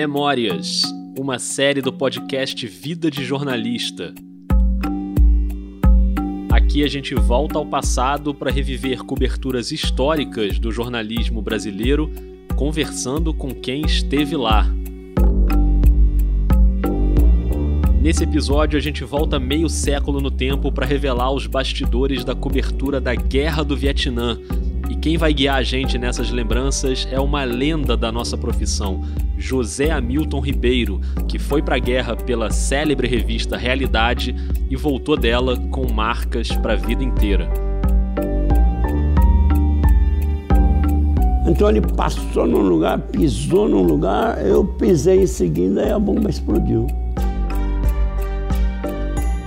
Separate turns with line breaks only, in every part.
Memórias, uma série do podcast Vida de Jornalista. Aqui a gente volta ao passado para reviver coberturas históricas do jornalismo brasileiro, conversando com quem esteve lá. Nesse episódio, a gente volta meio século no tempo para revelar os bastidores da cobertura da Guerra do Vietnã. Quem vai guiar a gente nessas lembranças é uma lenda da nossa profissão, José Hamilton Ribeiro, que foi para a guerra pela célebre revista Realidade e voltou dela com marcas para a vida inteira.
Então ele passou num lugar, pisou num lugar, eu pisei em seguida e a bomba explodiu.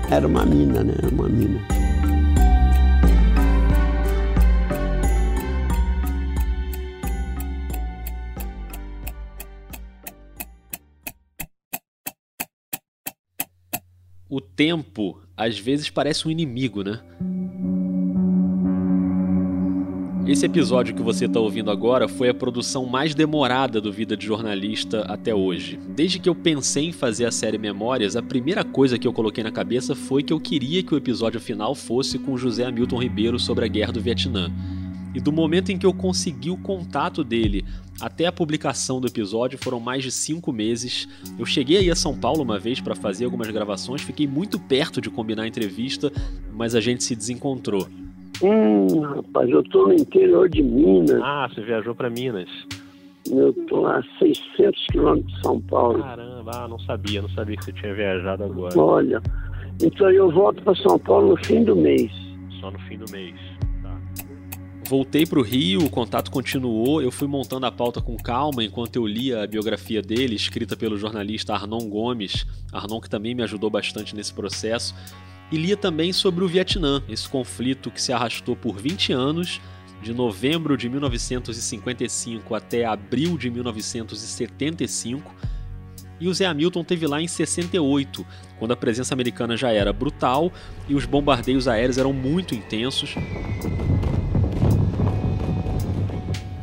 Era uma mina, né? Uma mina.
Tempo às vezes parece um inimigo, né? Esse episódio que você está ouvindo agora foi a produção mais demorada do Vida de Jornalista até hoje. Desde que eu pensei em fazer a série Memórias, a primeira coisa que eu coloquei na cabeça foi que eu queria que o episódio final fosse com José Hamilton Ribeiro sobre a Guerra do Vietnã. E do momento em que eu consegui o contato dele até a publicação do episódio foram mais de cinco meses. Eu cheguei aí a São Paulo uma vez para fazer algumas gravações, fiquei muito perto de combinar a entrevista, mas a gente se desencontrou.
Hum, rapaz, eu tô no interior de Minas.
Ah, você viajou para Minas.
Eu tô a 600 quilômetros de São Paulo.
Caramba, ah, não sabia, não sabia que você tinha viajado agora.
Olha, então eu volto para São Paulo no fim do mês.
Só no fim do mês. Voltei para o Rio, o contato continuou. Eu fui montando a pauta com calma enquanto eu lia a biografia dele, escrita pelo jornalista Arnon Gomes. Arnon que também me ajudou bastante nesse processo e lia também sobre o Vietnã, esse conflito que se arrastou por 20 anos, de novembro de 1955 até abril de 1975. E o Zé Hamilton teve lá em 68, quando a presença americana já era brutal e os bombardeios aéreos eram muito intensos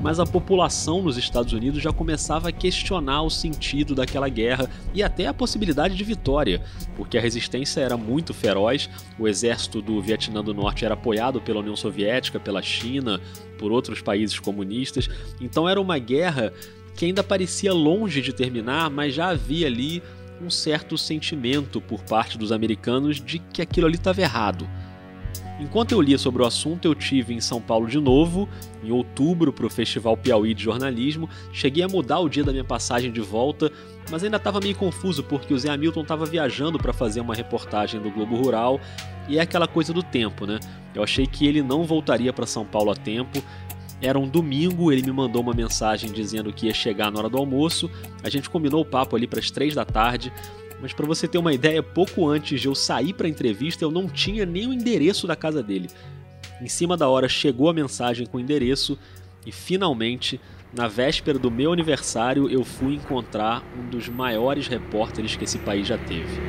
mas a população nos Estados Unidos já começava a questionar o sentido daquela guerra e até a possibilidade de vitória, porque a resistência era muito feroz, o exército do Vietnã do Norte era apoiado pela União Soviética, pela China, por outros países comunistas, então era uma guerra que ainda parecia longe de terminar, mas já havia ali um certo sentimento por parte dos americanos de que aquilo ali estava errado Enquanto eu lia sobre o assunto, eu tive em São Paulo de novo, em outubro, para o Festival Piauí de Jornalismo. Cheguei a mudar o dia da minha passagem de volta, mas ainda estava meio confuso porque o Zé Hamilton estava viajando para fazer uma reportagem do Globo Rural e é aquela coisa do tempo, né? Eu achei que ele não voltaria para São Paulo a tempo. Era um domingo, ele me mandou uma mensagem dizendo que ia chegar na hora do almoço. A gente combinou o papo ali para as três da tarde. Mas para você ter uma ideia, pouco antes de eu sair para a entrevista, eu não tinha nem o endereço da casa dele. Em cima da hora chegou a mensagem com o endereço e finalmente, na véspera do meu aniversário, eu fui encontrar um dos maiores repórteres que esse país já teve.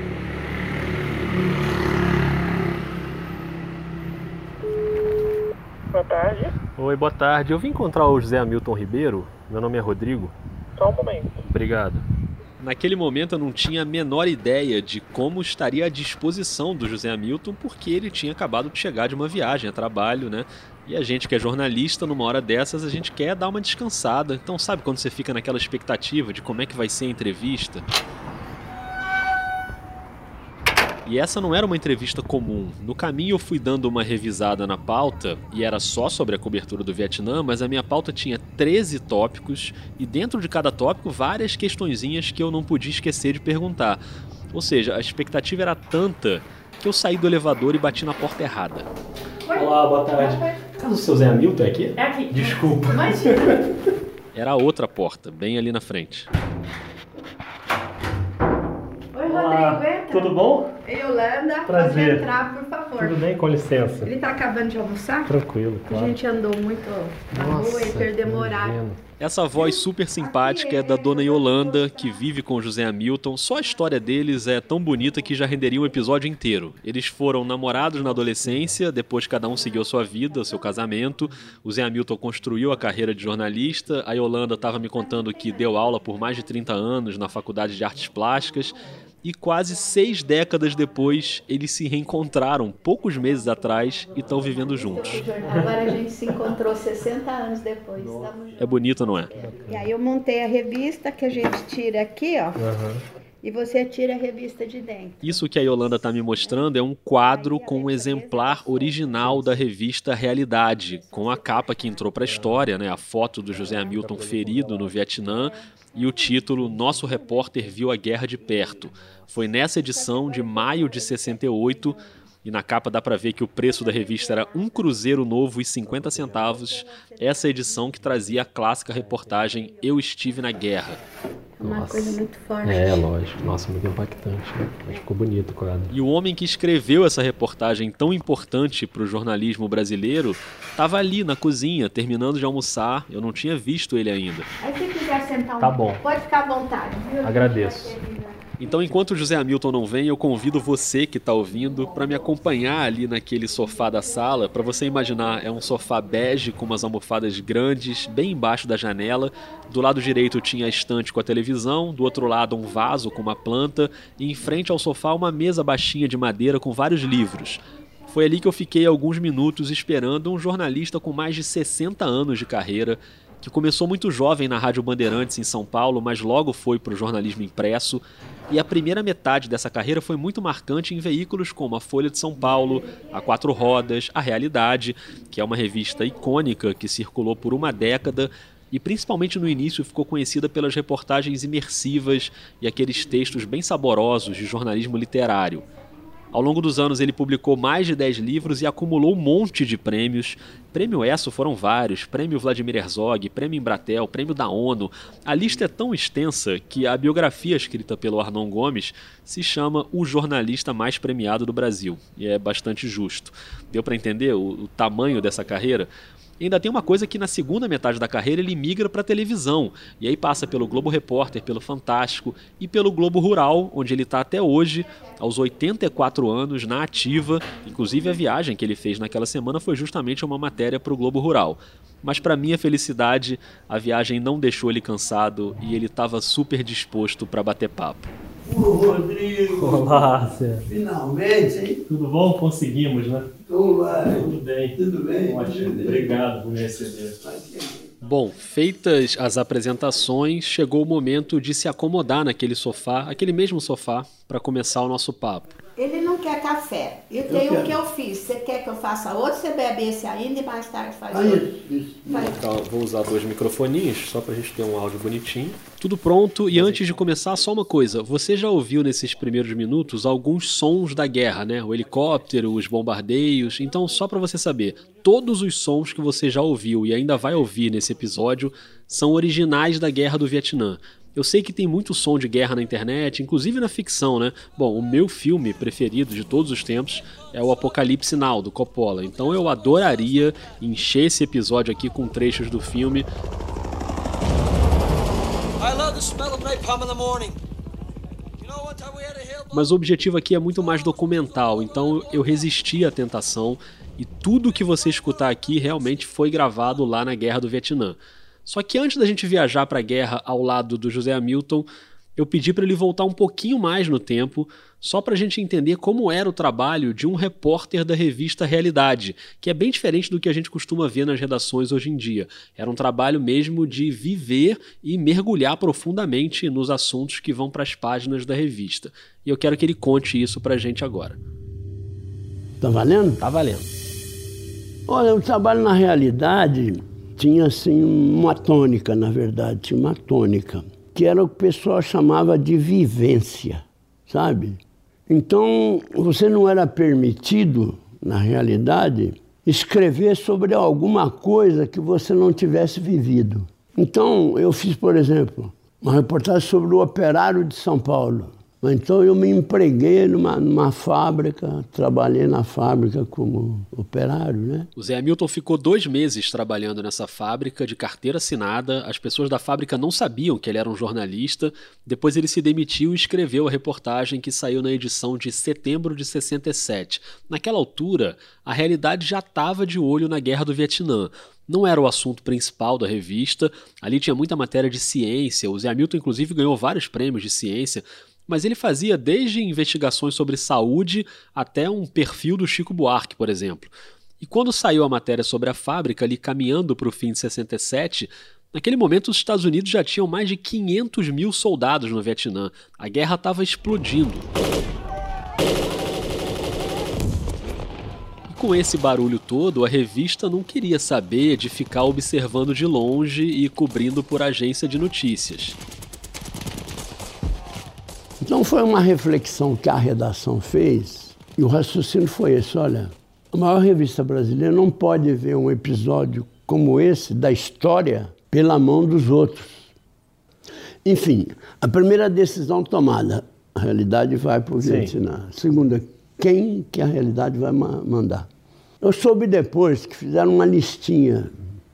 Boa tarde.
Oi, boa tarde. Eu vim encontrar o José Hamilton Ribeiro. Meu nome é Rodrigo.
Só um momento.
Obrigado. Naquele momento eu não tinha a menor ideia de como estaria à disposição do José Hamilton, porque ele tinha acabado de chegar de uma viagem a trabalho, né? E a gente que é jornalista, numa hora dessas, a gente quer dar uma descansada. Então, sabe quando você fica naquela expectativa de como é que vai ser a entrevista? E essa não era uma entrevista comum. No caminho eu fui dando uma revisada na pauta e era só sobre a cobertura do Vietnã, mas a minha pauta tinha 13 tópicos e dentro de cada tópico várias questõezinhas que eu não podia esquecer de perguntar. Ou seja, a expectativa era tanta que eu saí do elevador e bati na porta errada.
Oi?
Olá, boa tarde. Caso o seu Zé Hamilton é aqui?
É aqui.
Desculpa.
Imagina.
Era a outra porta, bem ali na frente.
Oi, Rodrigo, entra. Tudo bom?
Yolanda,
Prazer.
pode entrar, por favor.
Tudo bem? Com licença.
Ele tá acabando de almoçar?
Tranquilo,
A
claro.
gente andou muito na rua e perdemos horário.
Essa voz super simpática é da dona Yolanda, que vive com José Hamilton. Só a história deles é tão bonita que já renderia um episódio inteiro. Eles foram namorados na adolescência, depois cada um seguiu sua vida, seu casamento. O Zé Hamilton construiu a carreira de jornalista. A Yolanda estava me contando que deu aula por mais de 30 anos na Faculdade de Artes Plásticas. E quase seis décadas depois, eles se reencontraram poucos meses atrás e estão vivendo juntos.
Agora a gente se encontrou 60 anos depois. Estamos juntos.
É bonito, não é?
E aí eu montei a revista que a gente tira aqui, ó.
Aham.
E você tira a revista de dentro.
Isso que a Yolanda está me mostrando é um quadro com um exemplar original da revista Realidade, com a capa que entrou para a história, né? a foto do José Hamilton ferido no Vietnã e o título Nosso Repórter Viu a Guerra de Perto. Foi nessa edição de maio de 68 e na capa dá para ver que o preço da revista era um cruzeiro novo e 50 centavos. Essa edição que trazia a clássica reportagem Eu Estive na Guerra.
Uma
Nossa.
coisa muito forte.
É, lógico. Nossa, muito impactante. Né? Mas ficou bonito o quadro.
E o homem que escreveu essa reportagem tão importante para o jornalismo brasileiro estava ali na cozinha, terminando de almoçar. Eu não tinha visto ele ainda.
Aí se quiser sentar um
Tá bom.
pode ficar à vontade, viu?
Agradeço.
Então, enquanto o José Hamilton não vem, eu convido você que está ouvindo para me acompanhar ali naquele sofá da sala. Para você imaginar, é um sofá bege com umas almofadas grandes, bem embaixo da janela. Do lado direito tinha a estante com a televisão, do outro lado um vaso com uma planta e em frente ao sofá uma mesa baixinha de madeira com vários livros. Foi ali que eu fiquei alguns minutos esperando um jornalista com mais de 60 anos de carreira, que começou muito jovem na Rádio Bandeirantes em São Paulo, mas logo foi para o jornalismo impresso. E a primeira metade dessa carreira foi muito marcante em veículos como a Folha de São Paulo, a Quatro Rodas, a Realidade, que é uma revista icônica que circulou por uma década e principalmente no início ficou conhecida pelas reportagens imersivas e aqueles textos bem saborosos de jornalismo literário. Ao longo dos anos ele publicou mais de 10 livros e acumulou um monte de prêmios. Prêmio ESSO foram vários, prêmio Vladimir Herzog, prêmio Embratel, prêmio da ONU. A lista é tão extensa que a biografia escrita pelo Arnon Gomes se chama O Jornalista Mais Premiado do Brasil. E é bastante justo. Deu para entender o, o tamanho dessa carreira? E ainda tem uma coisa que na segunda metade da carreira ele migra para televisão. E aí passa pelo Globo Repórter, pelo Fantástico e pelo Globo Rural, onde ele está até hoje, aos 84 anos, na ativa. Inclusive a viagem que ele fez naquela semana foi justamente uma matéria para o Globo Rural. Mas para minha felicidade, a viagem não deixou ele cansado e ele estava super disposto para bater papo.
Ô, Rodrigo,
Olá, Zé.
finalmente, hein?
Tudo bom? Conseguimos, né?
Como vai?
Tudo bem.
Tudo bem?
Obrigado por me receber.
Bom, feitas as apresentações, chegou o momento de se acomodar naquele sofá, aquele mesmo sofá, para começar o nosso papo.
Ele não quer café. Eu tenho o que eu fiz. Você quer que eu faça outro? Você bebe esse ainda e mais tarde faz
Ah,
outro?
isso, isso.
Faz.
Então, vou usar dois microfoninhos só pra gente ter um áudio bonitinho. Tudo pronto e antes de começar, só uma coisa. Você já ouviu nesses primeiros minutos alguns sons da guerra, né? O helicóptero, os bombardeios. Então, só pra você saber, todos os sons que você já ouviu e ainda vai ouvir nesse episódio são originais da Guerra do Vietnã. Eu sei que tem muito som de guerra na internet, inclusive na ficção, né? Bom, o meu filme preferido de todos os tempos é o Apocalipse Now, do Coppola. Então eu adoraria encher esse episódio aqui com trechos do filme. Mas o objetivo aqui é muito mais documental, então eu resisti à tentação e tudo que você escutar aqui realmente foi gravado lá na Guerra do Vietnã. Só que antes da gente viajar para a guerra ao lado do José Hamilton, eu pedi para ele voltar um pouquinho mais no tempo, só para a gente entender como era o trabalho de um repórter da revista Realidade, que é bem diferente do que a gente costuma ver nas redações hoje em dia. Era um trabalho mesmo de viver e mergulhar profundamente nos assuntos que vão para as páginas da revista. E eu quero que ele conte isso para a gente agora.
Tá valendo?
Tá valendo.
Olha, o trabalho na realidade tinha assim uma tônica, na verdade, tinha uma tônica, que era o que o pessoal chamava de vivência, sabe? Então, você não era permitido, na realidade, escrever sobre alguma coisa que você não tivesse vivido. Então, eu fiz, por exemplo, uma reportagem sobre o operário de São Paulo. Então eu me empreguei numa, numa fábrica, trabalhei na fábrica como operário, né?
O Zé Hamilton ficou dois meses trabalhando nessa fábrica de carteira assinada. As pessoas da fábrica não sabiam que ele era um jornalista. Depois ele se demitiu e escreveu a reportagem que saiu na edição de setembro de 67. Naquela altura, a realidade já estava de olho na guerra do Vietnã não era o assunto principal da revista. Ali tinha muita matéria de ciência. O Zé Hamilton, inclusive, ganhou vários prêmios de ciência mas ele fazia desde investigações sobre saúde até um perfil do Chico Buarque, por exemplo. E quando saiu a matéria sobre a fábrica, ali caminhando para o fim de 67, naquele momento os Estados Unidos já tinham mais de 500 mil soldados no Vietnã. A guerra estava explodindo. E com esse barulho todo, a revista não queria saber de ficar observando de longe e cobrindo por agência de notícias.
Foi uma reflexão que a redação fez e o raciocínio foi esse: olha, a maior revista brasileira não pode ver um episódio como esse da história pela mão dos outros. Enfim, a primeira decisão tomada, a realidade vai para o Vietnã. A segunda, quem que a realidade vai mandar? Eu soube depois que fizeram uma listinha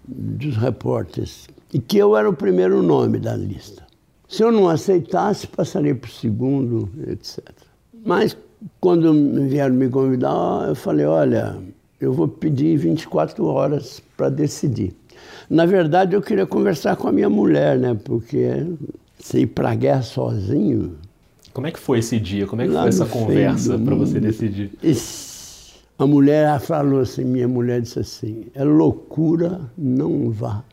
dos repórteres e que eu era o primeiro nome da lista. Se eu não aceitasse, passaria para o segundo, etc. Mas quando vieram me convidar, eu falei: olha, eu vou pedir 24 horas para decidir. Na verdade, eu queria conversar com a minha mulher, né? Porque se ir para a guerra sozinho.
Como é que foi esse dia? Como é que foi essa conversa para você decidir?
A mulher falou assim: minha mulher disse assim, é loucura, não vá.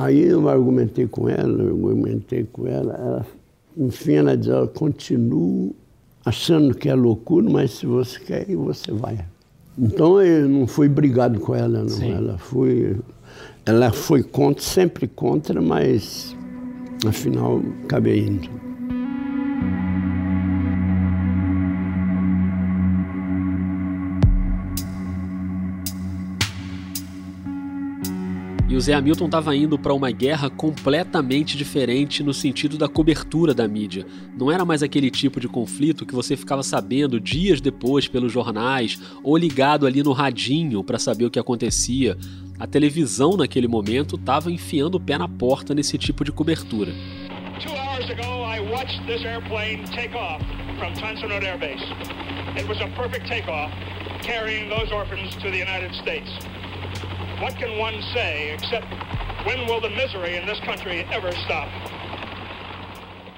Aí eu argumentei com ela, eu argumentei com ela, ela enfim, ela diz, eu continuo achando que é loucura, mas se você quer, você vai. Então eu não fui brigado com ela, não. Sim. Ela foi, ela foi contra, sempre contra, mas afinal acabei indo.
E o Zé Hamilton estava indo para uma guerra completamente diferente no sentido da cobertura da mídia. Não era mais aquele tipo de conflito que você ficava sabendo dias depois pelos jornais ou ligado ali no radinho para saber o que acontecia. A televisão naquele momento estava enfiando o pé na porta nesse tipo de cobertura. Air Base. Carrying those orphans to the United States. What can one say except when will the misery in this country ever stop?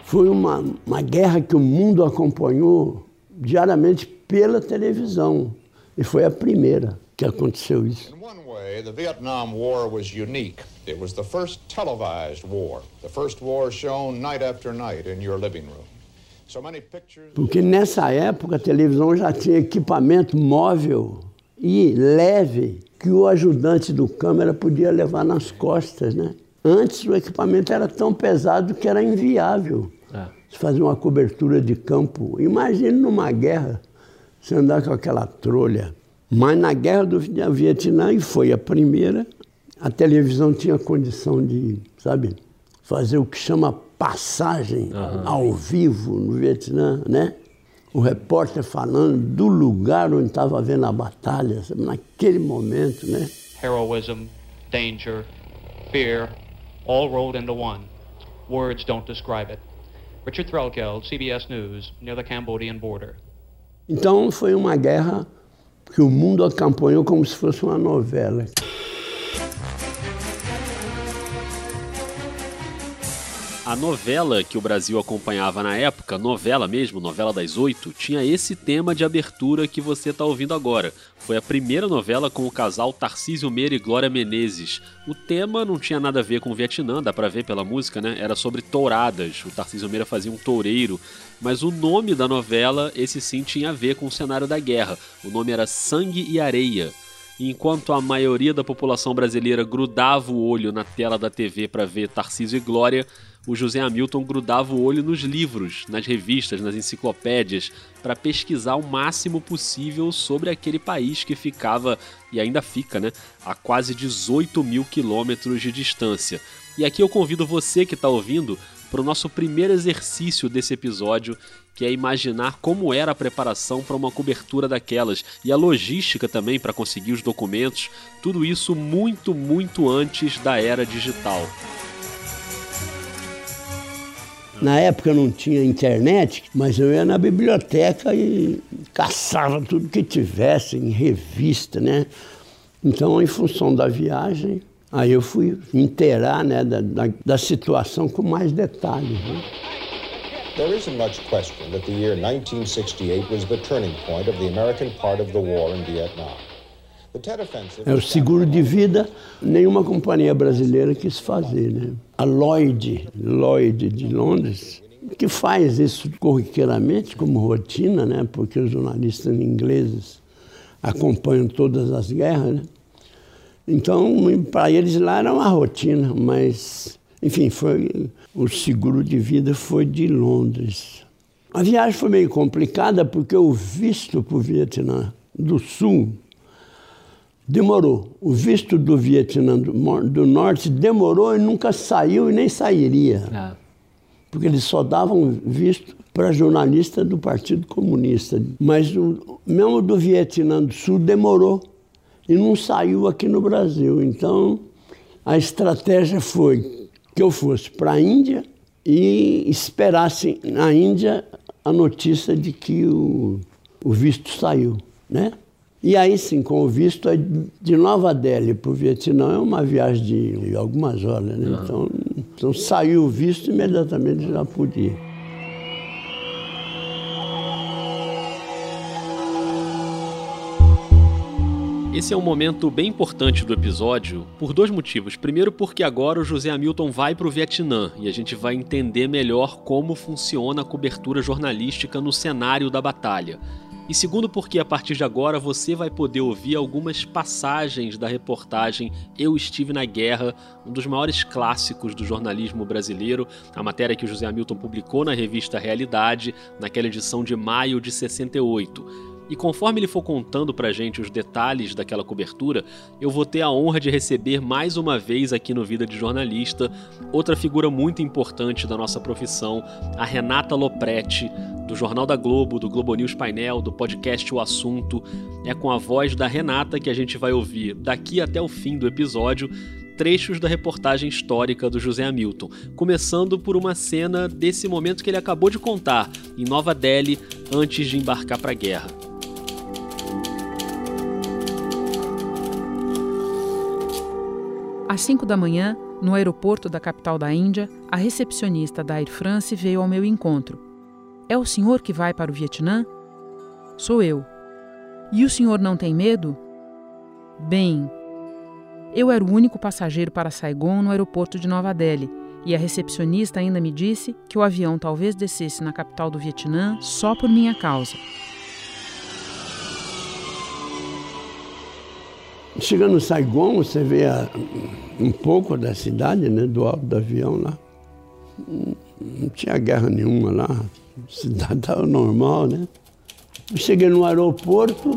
Foi uma, uma guerra que o mundo acompanhou diariamente pela televisão. E foi a primeira que aconteceu isso.
In one way, the Vietnam War was unique. It was the first televised war, the first war shown night after night in your living room.
Porque nessa época a televisão já tinha equipamento móvel e leve que o ajudante do câmera podia levar nas costas, né? Antes o equipamento era tão pesado que era inviável. É. Se fazer uma cobertura de campo. Imagine numa guerra, você andar com aquela trolha. Mas na guerra do Vietnã, e foi a primeira, a televisão tinha condição de, sabe, fazer o que chama passagem uhum. ao vivo no Vietnã, né? O repórter falando do lugar onde estava havendo a batalha, naquele momento, né?
Heroism, danger, fear, all rolled into one. Words don't describe it. Richard Threlkeld, CBS News, near the Cambodian border.
Então foi uma guerra que o mundo acompanhou como se fosse uma novela.
A novela que o Brasil acompanhava na época, novela mesmo, novela das oito, tinha esse tema de abertura que você está ouvindo agora. Foi a primeira novela com o casal Tarcísio Meira e Glória Menezes. O tema não tinha nada a ver com o Vietnã, dá pra ver pela música, né? Era sobre touradas. O Tarcísio Meira fazia um toureiro. Mas o nome da novela, esse sim tinha a ver com o cenário da guerra. O nome era Sangue e Areia. Enquanto a maioria da população brasileira grudava o olho na tela da TV para ver Tarcísio e Glória, o José Hamilton grudava o olho nos livros, nas revistas, nas enciclopédias, para pesquisar o máximo possível sobre aquele país que ficava, e ainda fica, né, a quase 18 mil quilômetros de distância. E aqui eu convido você que está ouvindo para o nosso primeiro exercício desse episódio, que é imaginar como era a preparação para uma cobertura daquelas e a logística também para conseguir os documentos, tudo isso muito, muito antes da era digital.
Na época não tinha internet, mas eu ia na biblioteca e caçava tudo que tivesse em revista, né? Então, em função da viagem, aí eu fui inteirar né, da, da, da situação com mais detalhes. Né?
There isn't much question that the year 1968 was the turning point of the American part of the war in Vietnam.
É o seguro de vida, nenhuma companhia brasileira quis fazer, né? A Lloyd, Lloyd de Londres, que faz isso corriqueiramente como rotina, né? Porque os jornalistas ingleses acompanham todas as guerras, né? Então, para eles lá era uma rotina, mas, enfim, foi o seguro de vida foi de Londres. A viagem foi meio complicada porque o visto para o Vietnã do Sul demorou. O visto do Vietnã do, Norte demorou e nunca saiu e nem sairia. É. Porque eles só davam visto para jornalista do Partido Comunista. Mas o, mesmo do Vietnã do Sul demorou e não saiu aqui no Brasil. Então a estratégia foi que eu fosse para a Índia e esperasse na Índia a notícia de que o, o visto saiu, né? E aí sim, com o visto é de Nova Delhi para o Vietnã é uma viagem de algumas horas, né? Então, então saiu o visto imediatamente já podia.
Esse é um momento bem importante do episódio por dois motivos. Primeiro, porque agora o José Hamilton vai para o Vietnã e a gente vai entender melhor como funciona a cobertura jornalística no cenário da batalha. E segundo, porque a partir de agora você vai poder ouvir algumas passagens da reportagem Eu Estive na Guerra, um dos maiores clássicos do jornalismo brasileiro, a matéria que o José Hamilton publicou na revista Realidade, naquela edição de maio de 68. E conforme ele for contando pra gente os detalhes daquela cobertura, eu vou ter a honra de receber mais uma vez aqui no Vida de Jornalista outra figura muito importante da nossa profissão, a Renata Lopretti, do Jornal da Globo, do Globo News Painel, do podcast O Assunto. É com a voz da Renata que a gente vai ouvir daqui até o fim do episódio trechos da reportagem histórica do José Hamilton, começando por uma cena desse momento que ele acabou de contar, em Nova Delhi, antes de embarcar para a guerra.
Às 5 da manhã, no aeroporto da capital da Índia, a recepcionista da Air France veio ao meu encontro. É o senhor que vai para o Vietnã? Sou eu. E o senhor não tem medo? Bem, eu era o único passageiro para Saigon no aeroporto de Nova Delhi, e a recepcionista ainda me disse que o avião talvez descesse na capital do Vietnã só por minha causa.
Chegando no Saigon, você vê a, um pouco da cidade, né, do alto do avião lá. Não tinha guerra nenhuma lá, cidade estava normal, né? cheguei no aeroporto.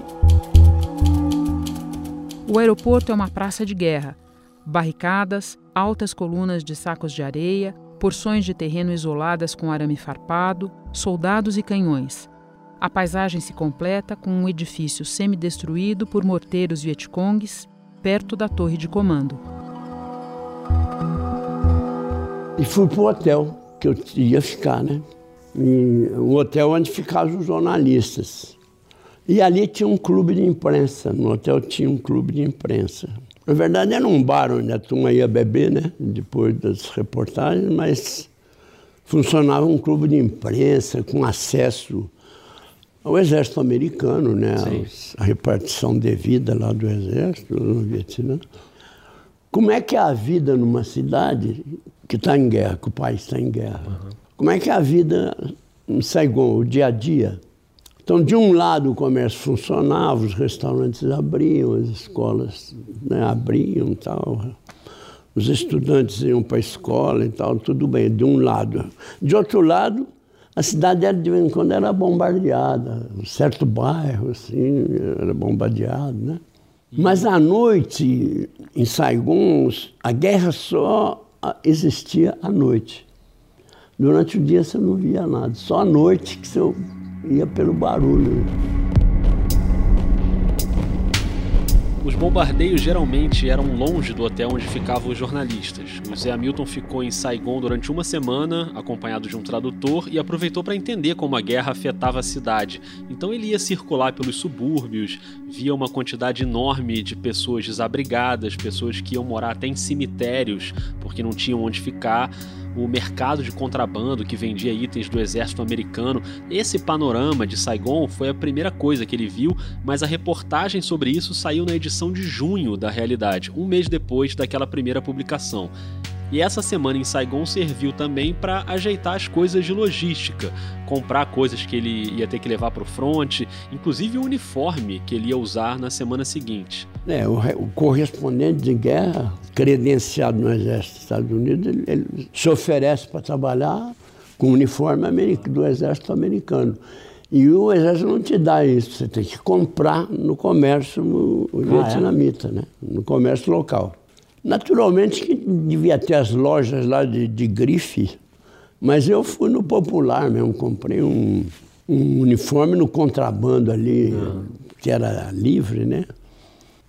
O aeroporto é uma praça de guerra. Barricadas, altas colunas de sacos de areia, porções de terreno isoladas com arame farpado, soldados e canhões. A paisagem se completa com um edifício semidestruído por morteiros vietcongues perto da torre de comando.
E fui para o hotel que eu ia ficar, né? E hotel onde ficavam os jornalistas. E ali tinha um clube de imprensa. No hotel tinha um clube de imprensa. Na verdade, era um bar onde a turma ia beber, né? Depois das reportagens, mas funcionava um clube de imprensa com acesso o exército americano, né? a repartição devida lá do exército no Vietnã. Como é que é a vida numa cidade que está em guerra, que o país está em guerra? Uhum. Como é que é a vida em Saigon, o dia a dia? Então, de um lado, o comércio funcionava, os restaurantes abriam, as escolas né, abriam e tal. Os estudantes iam para a escola e tal, tudo bem, de um lado. De outro lado, a cidade era, de vez em quando era bombardeada, um certo bairro assim era bombardeado, né? Mas à noite, em Saigon, a guerra só existia à noite. Durante o dia você não via nada, só à noite que você ia pelo barulho.
Os bombardeios geralmente eram longe do hotel onde ficavam os jornalistas. O Zé Hamilton ficou em Saigon durante uma semana, acompanhado de um tradutor, e aproveitou para entender como a guerra afetava a cidade. Então ele ia circular pelos subúrbios, via uma quantidade enorme de pessoas desabrigadas, pessoas que iam morar até em cemitérios porque não tinham onde ficar o mercado de contrabando que vendia itens do exército americano. Esse panorama de Saigon foi a primeira coisa que ele viu, mas a reportagem sobre isso saiu na edição de junho da Realidade, um mês depois daquela primeira publicação. E essa semana em Saigon serviu também para ajeitar as coisas de logística, comprar coisas que ele ia ter que levar para o front, inclusive o uniforme que ele ia usar na semana seguinte.
É, o, o correspondente de guerra, credenciado no Exército dos Estados Unidos, ele, ele se oferece para trabalhar com o uniforme do Exército americano. E o Exército não te dá isso, você tem que comprar no comércio vietnamita, ah, é? né? no comércio local. Naturalmente que devia ter as lojas lá de, de grife, mas eu fui no popular mesmo, comprei um, um uniforme no contrabando ali, uhum. que era livre, né?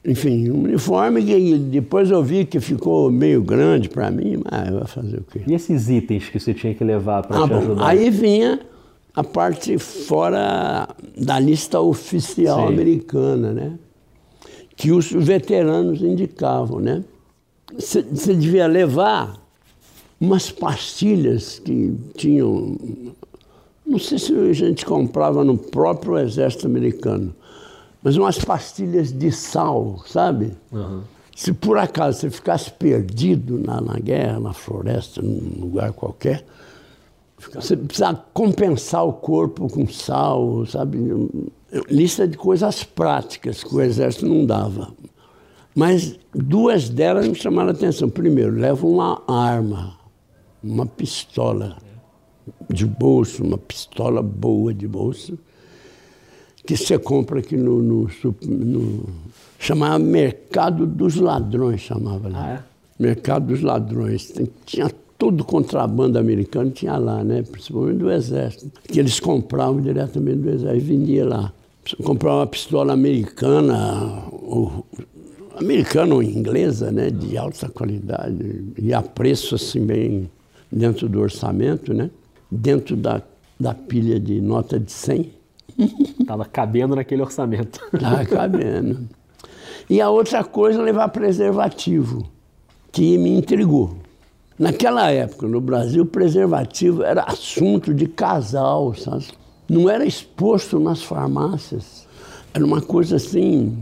Enfim, um uniforme que depois eu vi que ficou meio grande para mim, mas vou fazer o quê?
E esses itens que você tinha que levar para ah, te ajudar?
Aí vinha a parte fora da lista oficial Sim. americana, né? Que os veteranos indicavam, né? Você devia levar umas pastilhas que tinham. Não sei se a gente comprava no próprio exército americano, mas umas pastilhas de sal, sabe? Uhum. Se por acaso você ficasse perdido na, na guerra, na floresta, num lugar qualquer, você precisa compensar o corpo com sal, sabe? Lista de coisas práticas que o exército não dava. Mas duas delas me chamaram a atenção. Primeiro, leva uma arma, uma pistola de bolso, uma pistola boa de bolso, que você compra aqui no, no, no chamava Mercado dos Ladrões, chamava lá. Ah, é? Mercado dos Ladrões. Tinha todo contrabando americano, tinha lá, né? principalmente do Exército, que eles compravam diretamente do Exército e vendia lá. Comprava uma pistola americana, americana ou inglesa, né, de alta qualidade e a preço assim bem dentro do orçamento, né, dentro da, da pilha de nota de 100.
Estava cabendo naquele orçamento.
Estava cabendo. E a outra coisa, levar preservativo, que me intrigou. Naquela época, no Brasil, preservativo era assunto de casal, sabe? Não era exposto nas farmácias. Era uma coisa assim,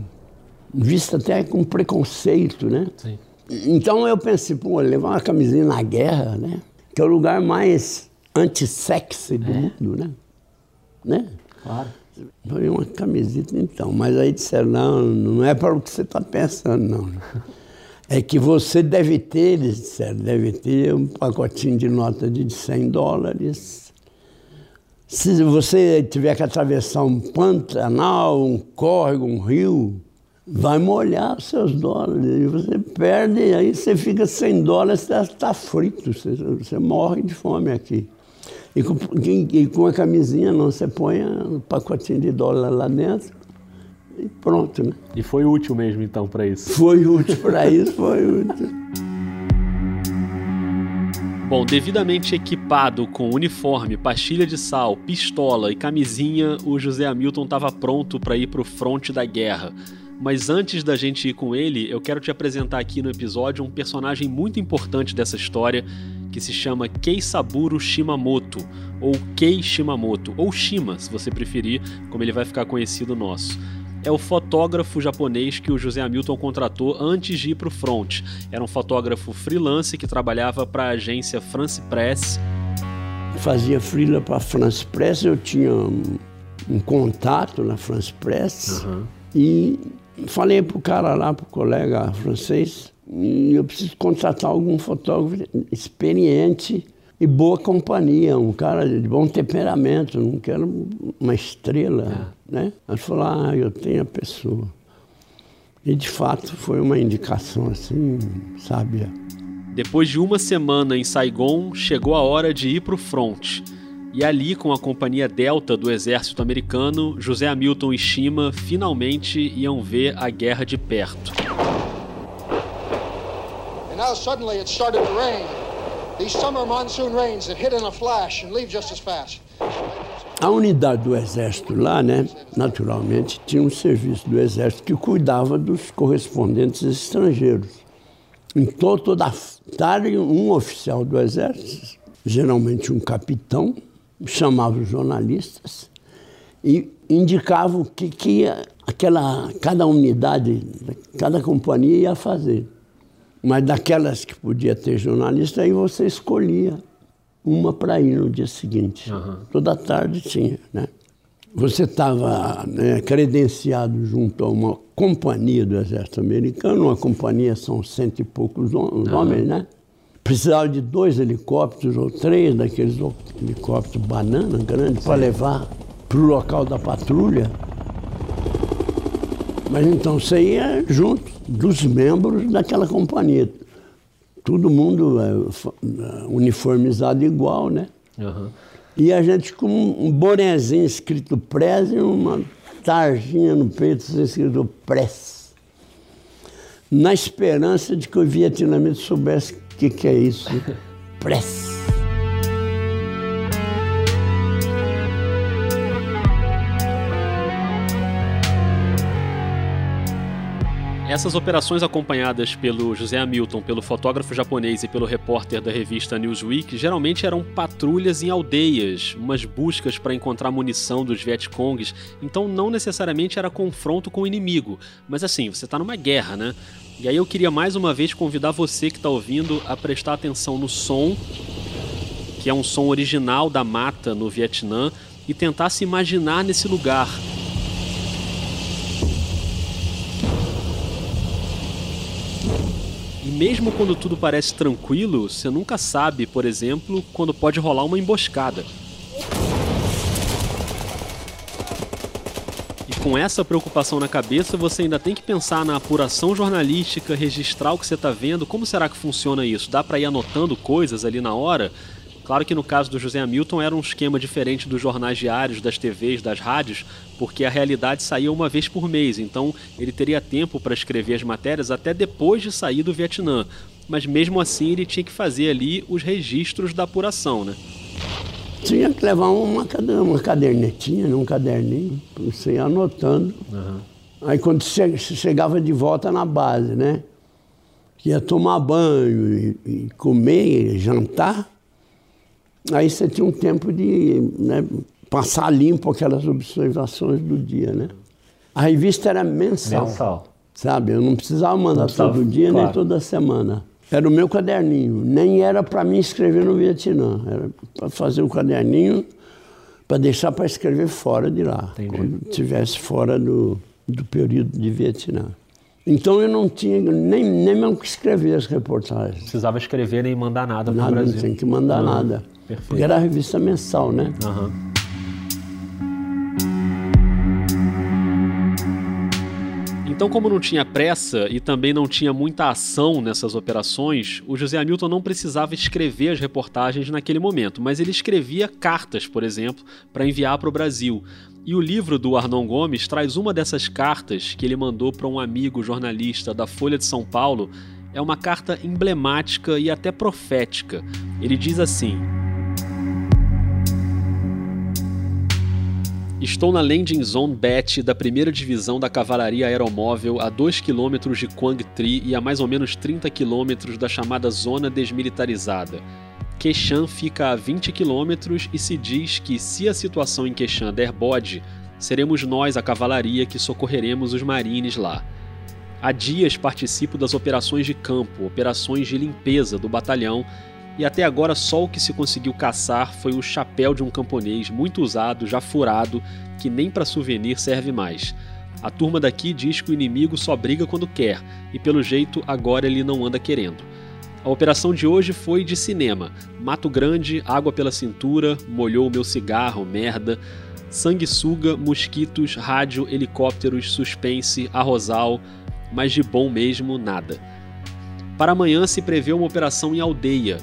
vista até com preconceito, né? Sim. Então eu pensei, pô, levar uma camisinha na guerra, né? Que é o lugar mais anti-sexy do é. mundo, né? né?
Claro.
Foi uma camiseta então, mas aí disseram, não, não é para o que você está pensando, não. É que você deve ter, eles disseram, deve ter um pacotinho de nota de 100 dólares. Se você tiver que atravessar um pantanal, um córrego, um rio, vai molhar os seus dólares. E você perde, aí você fica sem dólares, você está frito, você, você, morre de fome aqui. E com, e com a camisinha não, você põe um pacotinho de dólar lá dentro e pronto, né?
E foi útil mesmo então para isso?
Foi útil para isso, foi útil.
Bom, devidamente equipado com uniforme, pastilha de sal, pistola e camisinha, o José Hamilton estava pronto para ir para o fronte da guerra. Mas antes da gente ir com ele, eu quero te apresentar aqui no episódio um personagem muito importante dessa história que se chama Keisaburo Shimamoto, ou Kei Shimamoto, ou Shima, se você preferir, como ele vai ficar conhecido nosso. É o fotógrafo japonês que o José Hamilton contratou antes de ir para o front. Era um fotógrafo freelance que trabalhava para a agência France Press.
Fazia freela para a France Press, eu tinha um, um contato na France Press uhum. e Falei para o cara lá, para o colega francês, eu preciso contratar algum fotógrafo experiente e boa companhia, um cara de bom temperamento, não quero uma estrela, é. né? Ele falou, ah, eu tenho a pessoa. E de fato foi uma indicação assim, sábia.
Depois de uma semana em Saigon, chegou a hora de ir para o front. E ali, com a companhia Delta do exército americano, José Hamilton e Shima finalmente iam ver a guerra de perto.
And now suddenly it started to rain. These summer monsoon rains that hit in a flash and leave just as fast.
A unidade do exército lá, né, naturalmente, tinha um serviço do exército que cuidava dos correspondentes estrangeiros. Então, toda tarde, um oficial do exército, geralmente um capitão, chamava os jornalistas e indicava o que, que ia, aquela, cada unidade, cada companhia ia fazer. Mas daquelas que podia ter jornalista, aí você escolhia uma para ir no dia seguinte. Uhum. Toda tarde tinha, né? Você estava né, credenciado junto a uma companhia do exército americano, uma companhia são cento e poucos homens, né? Precisava de dois helicópteros ou três daqueles helicópteros banana grandes para levar para o local da patrulha. Mas então você ia junto dos membros daquela companhia. Todo mundo é, uniformizado igual, né? Uhum. E a gente com um bonezinho escrito Press e uma tarjinha no peito escrito Press. Na esperança de que o vietnamita soubesse o que, que é isso. Press.
Essas operações acompanhadas pelo José Hamilton, pelo fotógrafo japonês e pelo repórter da revista Newsweek geralmente eram patrulhas em aldeias, umas buscas para encontrar munição dos Vietcongs, então não necessariamente era confronto com o inimigo, mas assim, você está numa guerra, né? E aí eu queria mais uma vez convidar você que está ouvindo a prestar atenção no som, que é um som original da mata no Vietnã, e tentar se imaginar nesse lugar mesmo quando tudo parece tranquilo, você nunca sabe, por exemplo, quando pode rolar uma emboscada. Com essa preocupação na cabeça, você ainda tem que pensar na apuração jornalística, registrar o que você está vendo. Como será que funciona isso? Dá para ir anotando coisas ali na hora? Claro que no caso do José Hamilton era um esquema diferente dos jornais diários, das TVs, das rádios, porque a realidade saía uma vez por mês, então ele teria tempo para escrever as matérias até depois de sair do Vietnã. Mas mesmo assim ele tinha que fazer ali os registros da apuração, né?
Tinha que levar uma, uma cadernetinha, um caderninho, você ir anotando. Uhum. Aí quando você chegava de volta na base, né? Ia tomar banho e, e comer, jantar Aí você tinha um tempo de né, passar limpo aquelas observações do dia, né? A revista era mensal. Mensal. Sabe? Eu não precisava mandar não precisava, todo dia claro. nem toda semana. Era o meu caderninho. Nem era para mim escrever no Vietnã. Era para fazer o um caderninho para deixar para escrever fora de lá. Entendi. Quando estivesse fora do, do período de Vietnã. Então eu não tinha nem, nem mesmo que escrever as reportagens.
Precisava escrever nem mandar nada para o Brasil.
Não tinha que mandar uhum. nada. Perfeito. Porque era a revista mensal, né? Uhum.
Então, como não tinha pressa e também não tinha muita ação nessas operações, o José Hamilton não precisava escrever as reportagens naquele momento, mas ele escrevia cartas, por exemplo, para enviar para o Brasil. E o livro do Arnon Gomes traz uma dessas cartas que ele mandou para um amigo jornalista da Folha de São Paulo. É uma carta emblemática e até profética. Ele diz assim: Estou na Landing Zone Bet da primeira divisão da Cavalaria Aeromóvel a 2 km de Quang Tri e a mais ou menos 30 km da chamada Zona Desmilitarizada. Quechan fica a 20 quilômetros e se diz que, se a situação em Quechan der bode, seremos nós, a cavalaria, que socorreremos os marines lá. Há dias participo das operações de campo, operações de limpeza do batalhão, e até agora só o que se conseguiu caçar foi o chapéu de um camponês muito usado, já furado, que nem para souvenir serve mais. A turma daqui diz que o inimigo só briga quando quer, e pelo jeito agora ele não anda querendo. A operação de hoje foi de cinema. Mato Grande, água pela cintura, molhou o meu cigarro, merda. Sanguessuga, mosquitos, rádio, helicópteros, suspense, arrozal, mas de bom mesmo, nada. Para amanhã se prevê uma operação em aldeia.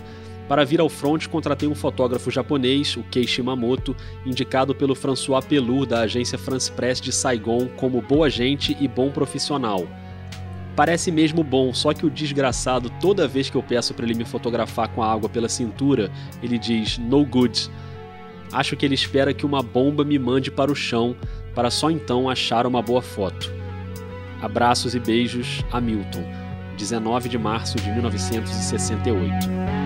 Para vir ao front, contratei um fotógrafo japonês, o Kei Shimamoto, indicado pelo François Pelur da agência France Press de Saigon como boa gente e bom profissional. Parece mesmo bom, só que o desgraçado, toda vez que eu peço para ele me fotografar com a água pela cintura, ele diz no good. Acho que ele espera que uma bomba me mande para o chão, para só então achar uma boa foto. Abraços e beijos, Hamilton. 19 de março de 1968.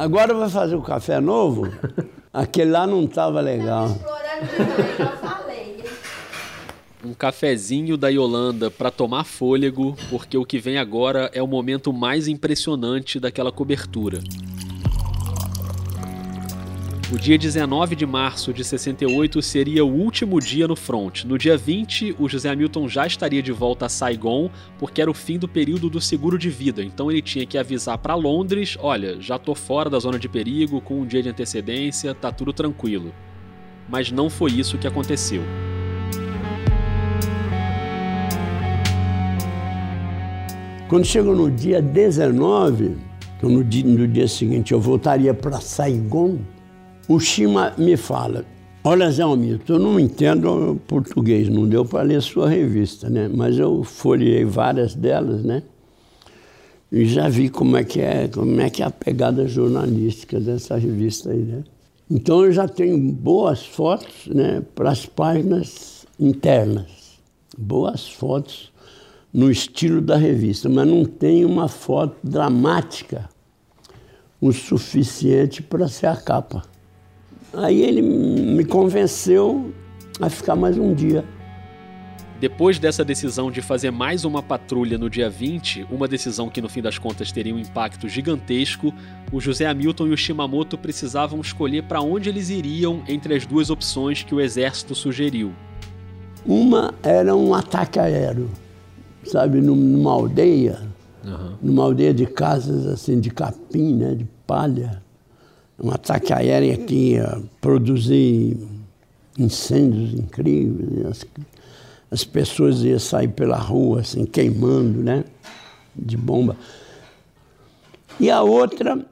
Agora vai fazer o café novo? Aquele lá não estava legal.
Um cafezinho da Yolanda para tomar fôlego, porque o que vem agora é o momento mais impressionante daquela cobertura. O dia 19 de março de 68 seria o último dia no front. No dia 20, o José Hamilton já estaria de volta a Saigon, porque era o fim do período do seguro de vida. Então ele tinha que avisar para Londres: olha, já tô fora da zona de perigo, com um dia de antecedência, tá tudo tranquilo. Mas não foi isso que aconteceu.
Quando chegou no dia 19, então no dia, no dia seguinte eu voltaria para Saigon, o Shima me fala, olha Zé Almito, eu não entendo português, não deu para ler sua revista, né? Mas eu folhei várias delas, né? E já vi como é que é, como é que é a pegada jornalística dessa revista aí, né? Então eu já tenho boas fotos, né, para as páginas internas. Boas fotos no estilo da revista, mas não tem uma foto dramática o suficiente para ser a capa. Aí ele me convenceu a ficar mais um dia.
Depois dessa decisão de fazer mais uma patrulha no dia 20, uma decisão que no fim das contas teria um impacto gigantesco, o José Hamilton e o Shimamoto precisavam escolher para onde eles iriam entre as duas opções que o exército sugeriu.
Uma era um ataque aéreo sabe, numa aldeia, uhum. numa aldeia de casas assim de capim, né, de palha, um ataque aéreo que ia produzir incêndios incríveis, as, as pessoas iam sair pela rua assim queimando, né, de bomba. E a outra,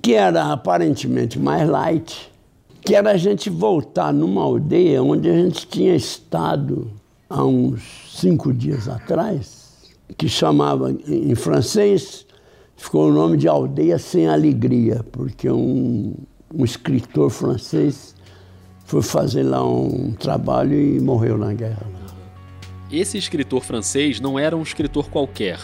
que era aparentemente mais light, que era a gente voltar numa aldeia onde a gente tinha estado há uns cinco dias atrás, que chamava em francês, ficou o nome de Aldeia Sem Alegria, porque um, um escritor francês foi fazer lá um trabalho e morreu na guerra.
Esse escritor francês não era um escritor qualquer,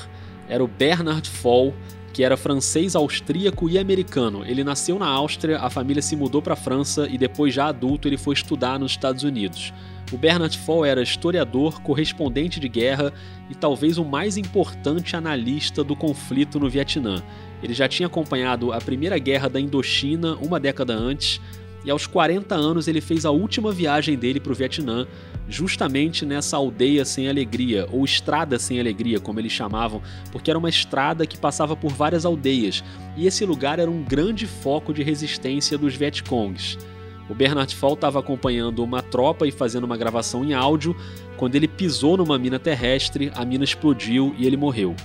era o Bernard Fall, que era francês, austríaco e americano. Ele nasceu na Áustria, a família se mudou para a França e depois já adulto ele foi estudar nos Estados Unidos. O Bernard Fall era historiador, correspondente de guerra e talvez o mais importante analista do conflito no Vietnã. Ele já tinha acompanhado a Primeira Guerra da Indochina uma década antes, e aos 40 anos ele fez a última viagem dele para o Vietnã, justamente nessa aldeia sem alegria, ou estrada sem alegria, como eles chamavam, porque era uma estrada que passava por várias aldeias, e esse lugar era um grande foco de resistência dos Vietcongs. O Bernard Fall estava acompanhando uma tropa e fazendo uma gravação em áudio. Quando ele pisou numa mina terrestre, a mina explodiu e ele morreu.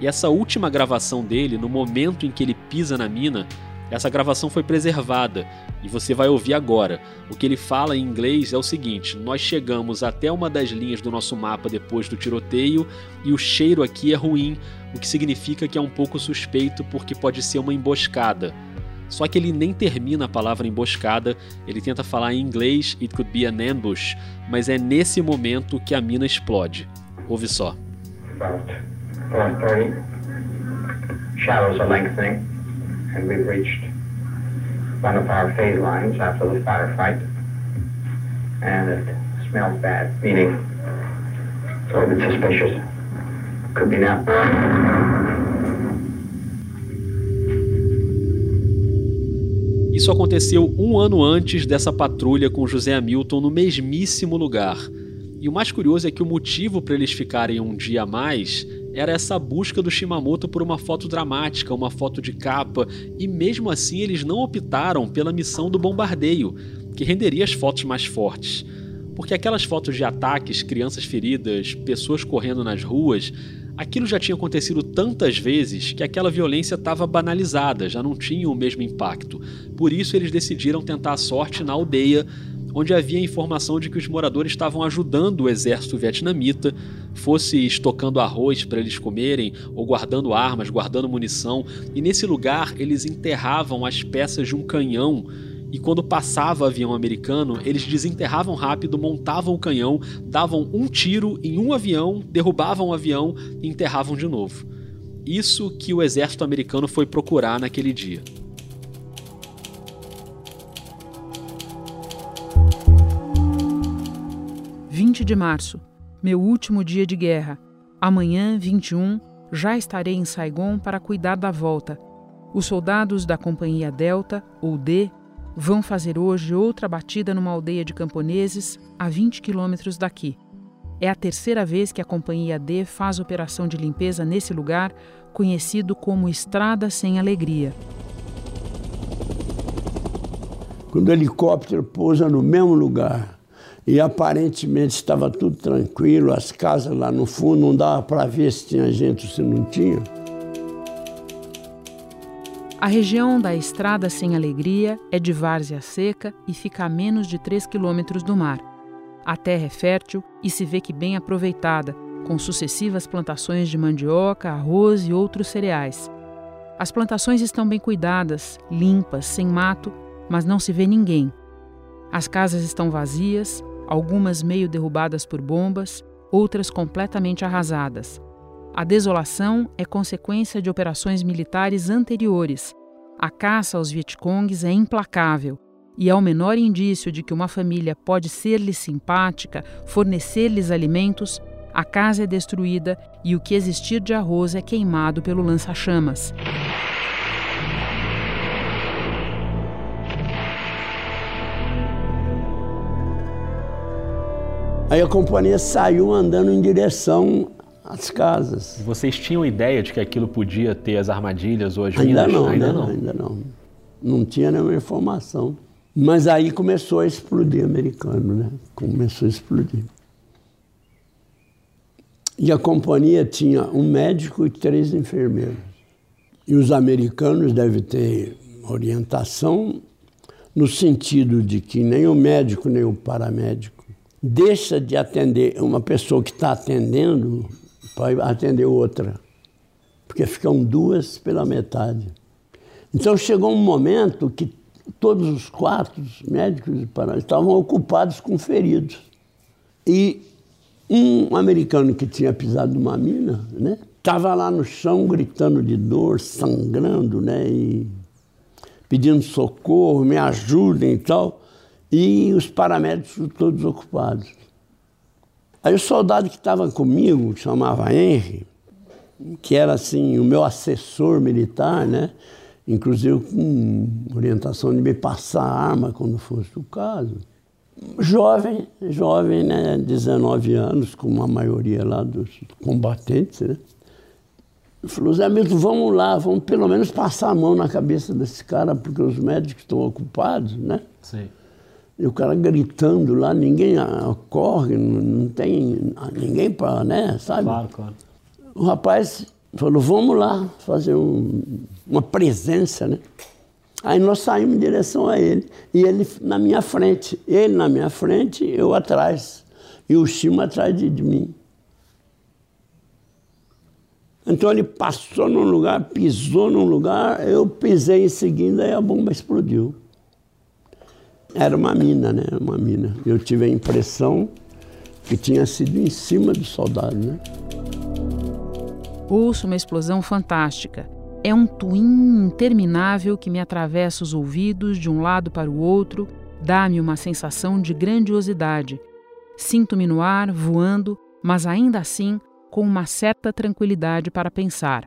E essa última gravação dele, no momento em que ele pisa na mina, essa gravação foi preservada e você vai ouvir agora. O que ele fala em inglês é o seguinte: nós chegamos até uma das linhas do nosso mapa depois do tiroteio e o cheiro aqui é ruim, o que significa que é um pouco suspeito porque pode ser uma emboscada. Só que ele nem termina a palavra emboscada, ele tenta falar em inglês it could be an ambush, mas é nesse momento que a mina explode. Ouve só. Shadows are lengthening, and we've reached one of our phase lines after the firefight, and it smells bad, meaning it's a bit suspicious. Could be now. Isso aconteceu um ano antes dessa patrulha com José Hamilton no mesmíssimo lugar. E o mais curioso é que o motivo para eles ficarem um dia a mais era essa busca do Shimamoto por uma foto dramática, uma foto de capa, e mesmo assim eles não optaram pela missão do bombardeio, que renderia as fotos mais fortes. Porque aquelas fotos de ataques, crianças feridas, pessoas correndo nas ruas, aquilo já tinha acontecido tantas vezes que aquela violência estava banalizada, já não tinha o mesmo impacto. Por isso eles decidiram tentar a sorte na aldeia onde havia informação de que os moradores estavam ajudando o exército vietnamita, fosse estocando arroz para eles comerem, ou guardando armas, guardando munição, e nesse lugar eles enterravam as peças de um canhão. E quando passava avião americano, eles desenterravam rápido, montavam o canhão, davam um tiro em um avião, derrubavam o avião e enterravam de novo. Isso que o exército americano foi procurar naquele dia.
20 de março, meu último dia de guerra. Amanhã, 21, já estarei em Saigon para cuidar da volta. Os soldados da Companhia Delta, ou D, vão fazer hoje outra batida numa aldeia de camponeses a 20 quilômetros daqui. É a terceira vez que a Companhia D faz operação de limpeza nesse lugar, conhecido como Estrada Sem Alegria.
Quando o helicóptero pousa no mesmo lugar e aparentemente estava tudo tranquilo, as casas lá no fundo, não dava para ver se tinha gente ou se não tinha.
A região da Estrada Sem Alegria é de várzea seca e fica a menos de 3 quilômetros do mar. A terra é fértil e se vê que bem aproveitada, com sucessivas plantações de mandioca, arroz e outros cereais. As plantações estão bem cuidadas, limpas, sem mato, mas não se vê ninguém. As casas estão vazias, algumas meio derrubadas por bombas, outras completamente arrasadas. A desolação é consequência de operações militares anteriores. A caça aos Vietcongues é implacável e é o menor indício de que uma família pode ser-lhe simpática, fornecer-lhes alimentos, a casa é destruída e o que existir de arroz é queimado pelo lança-chamas.
Aí a companhia saiu andando em direção às casas.
Vocês tinham ideia de que aquilo podia ter as armadilhas ou as
ainda
minas?
Não, ainda não, ainda não. Não tinha nenhuma informação. Mas aí começou a explodir americano, né? Começou a explodir. E a companhia tinha um médico e três enfermeiros. E os americanos devem ter orientação no sentido de que nem o médico nem o paramédico deixa de atender uma pessoa que está atendendo para atender outra, porque ficam duas pela metade. Então chegou um momento que todos os quatro médicos estavam ocupados com feridos. E um americano que tinha pisado numa mina, né, estava lá no chão gritando de dor, sangrando, né, e pedindo socorro, me ajudem e tal e os paramédicos todos ocupados. Aí o soldado que estava comigo, que chamava Henry, que era assim o meu assessor militar, né? inclusive com orientação de me passar a arma quando fosse o caso. Jovem, jovem, né? 19 anos, como a maioria lá dos combatentes, né? Falou, Zé Milton, vamos lá, vamos pelo menos passar a mão na cabeça desse cara, porque os médicos estão ocupados, né?
Sim.
E o cara gritando lá, ninguém corre, não tem ninguém para, né, sabe?
Claro, claro.
O rapaz falou, vamos lá fazer um, uma presença, né? Aí nós saímos em direção a ele. E ele na minha frente. Ele na minha frente, eu atrás. E o Chimo atrás de, de mim. Então ele passou num lugar, pisou num lugar, eu pisei em seguida e a bomba explodiu. Era uma mina, né? Uma mina. Eu tive a impressão que tinha sido em cima do soldado, né?
Ouço uma explosão fantástica. É um twin interminável que me atravessa os ouvidos de um lado para o outro, dá-me uma sensação de grandiosidade. Sinto-me no ar, voando, mas ainda assim com uma certa tranquilidade para pensar.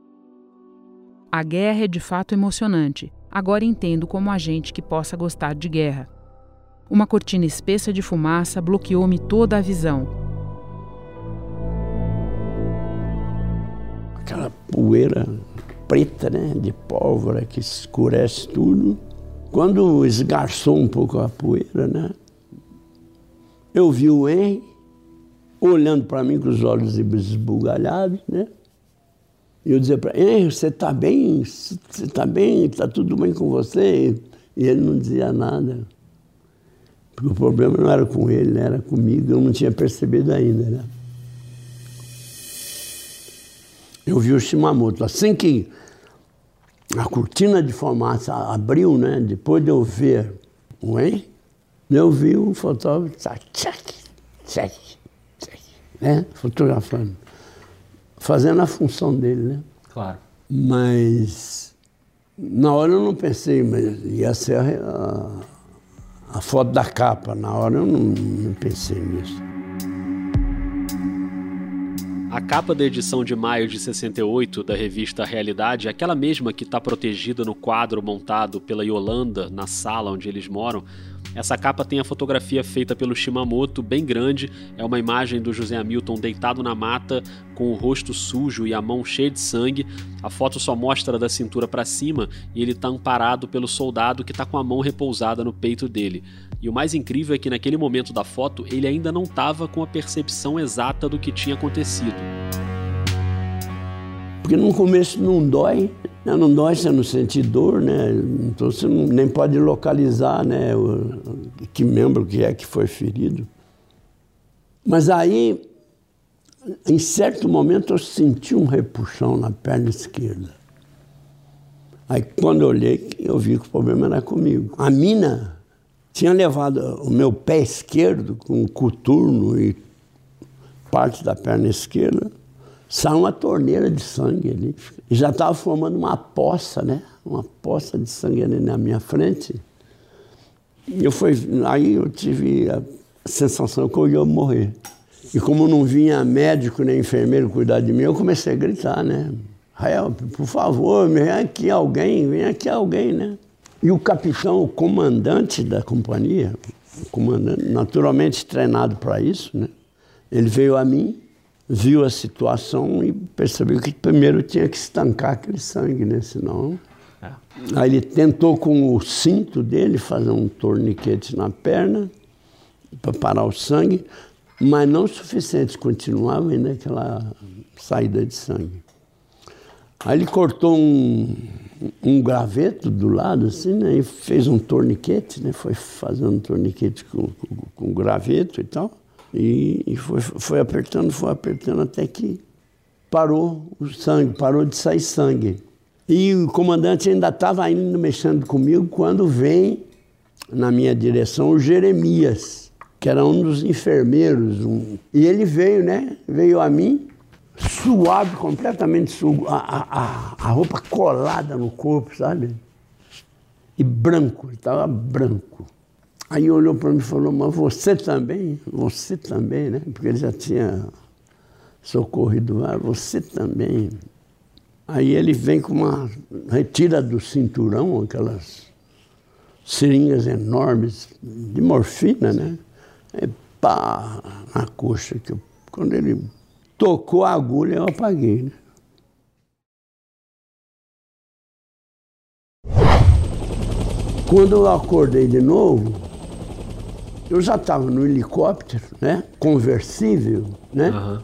A guerra é de fato emocionante. Agora entendo como a gente que possa gostar de guerra. Uma cortina espessa de fumaça bloqueou-me toda a visão.
poeira preta, né, de pólvora que escurece tudo. Quando esgarçou um pouco a poeira, né, eu vi o Henry olhando para mim com os olhos esbugalhados, né? E eu dizia para ele, você está bem? Você está bem? Está tudo bem com você? E ele não dizia nada. Porque o problema não era com ele, né? era comigo, eu não tinha percebido ainda, né? Eu vi o Shimamoto. Assim que a cortina de fumaça abriu, né? Depois de eu ver o Henry, eu vi o fotógrafo, tchac, tchac, tchac, né? Fotografando. Fazendo a função dele, né?
Claro.
Mas na hora eu não pensei, mas ia ser a, a, a foto da capa. Na hora eu não, não pensei nisso.
A capa da edição de maio de 68 da revista Realidade, aquela mesma que está protegida no quadro montado pela Yolanda na sala onde eles moram, essa capa tem a fotografia feita pelo Shimamoto, bem grande. É uma imagem do José Hamilton deitado na mata, com o rosto sujo e a mão cheia de sangue. A foto só mostra da cintura para cima e ele está amparado pelo soldado que está com a mão repousada no peito dele. E o mais incrível é que naquele momento da foto ele ainda não estava com a percepção exata do que tinha acontecido.
Porque no começo não dói, né? não dói você não sentir dor, né? Então você não, nem pode localizar né, o, que membro que é que foi ferido. Mas aí, em certo momento, eu senti um repuxão na perna esquerda. Aí quando eu olhei, eu vi que o problema era comigo. A mina tinha levado o meu pé esquerdo com coturno e parte da perna esquerda saiu uma torneira de sangue ali. E já estava formando uma poça, né? Uma poça de sangue ali na minha frente. Eu fui, aí eu tive a sensação que eu ia morrer. E como não vinha médico nem enfermeiro cuidar de mim, eu comecei a gritar, né? Help, por favor, vem aqui alguém, vem aqui alguém, né? E o capitão, o comandante da companhia, comandante, naturalmente treinado para isso, né? Ele veio a mim viu a situação e percebeu que primeiro tinha que estancar aquele sangue, né? Senão. É. Aí ele tentou com o cinto dele fazer um torniquete na perna para parar o sangue, mas não o suficiente, continuava ainda aquela saída de sangue. Aí ele cortou um, um graveto do lado, assim, né? E fez um torniquete, né? Foi fazendo um torniquete com, com, com graveto e tal. E, e foi, foi apertando, foi apertando até que parou o sangue, parou de sair sangue. E o comandante ainda estava indo mexendo comigo quando vem na minha direção o Jeremias, que era um dos enfermeiros. Um, e ele veio, né? Veio a mim, suado, completamente suado, a, a, a roupa colada no corpo, sabe? E branco, ele estava branco. Aí olhou para mim e falou, mas você também? Você também, né? Porque ele já tinha socorrido lá, você também. Aí ele vem com uma. retira do cinturão aquelas seringas enormes de morfina, né? E pá, na coxa. Que eu, quando ele tocou a agulha, eu apaguei, né? Quando eu acordei de novo, eu já estava no helicóptero, né? Conversível, né? Uhum.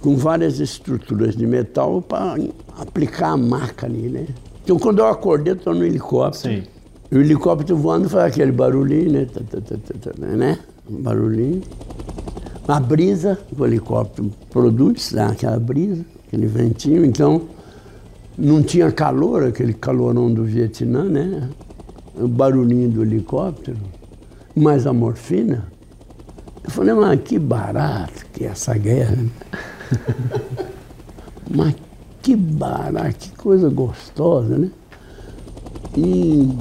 Com várias estruturas de metal para aplicar a maca ali, né? Então quando eu acordei, eu estou no helicóptero. Sim. E o helicóptero voando faz aquele barulhinho, né? Tá, tá, tá, né? Um barulhinho. A brisa, o helicóptero produz, dá aquela brisa, aquele ventinho, então não tinha calor, aquele calorão do Vietnã, né? O barulhinho do helicóptero mais a morfina. Eu falei, mas que barato que é essa guerra. Né? mas que barato, que coisa gostosa, né? E,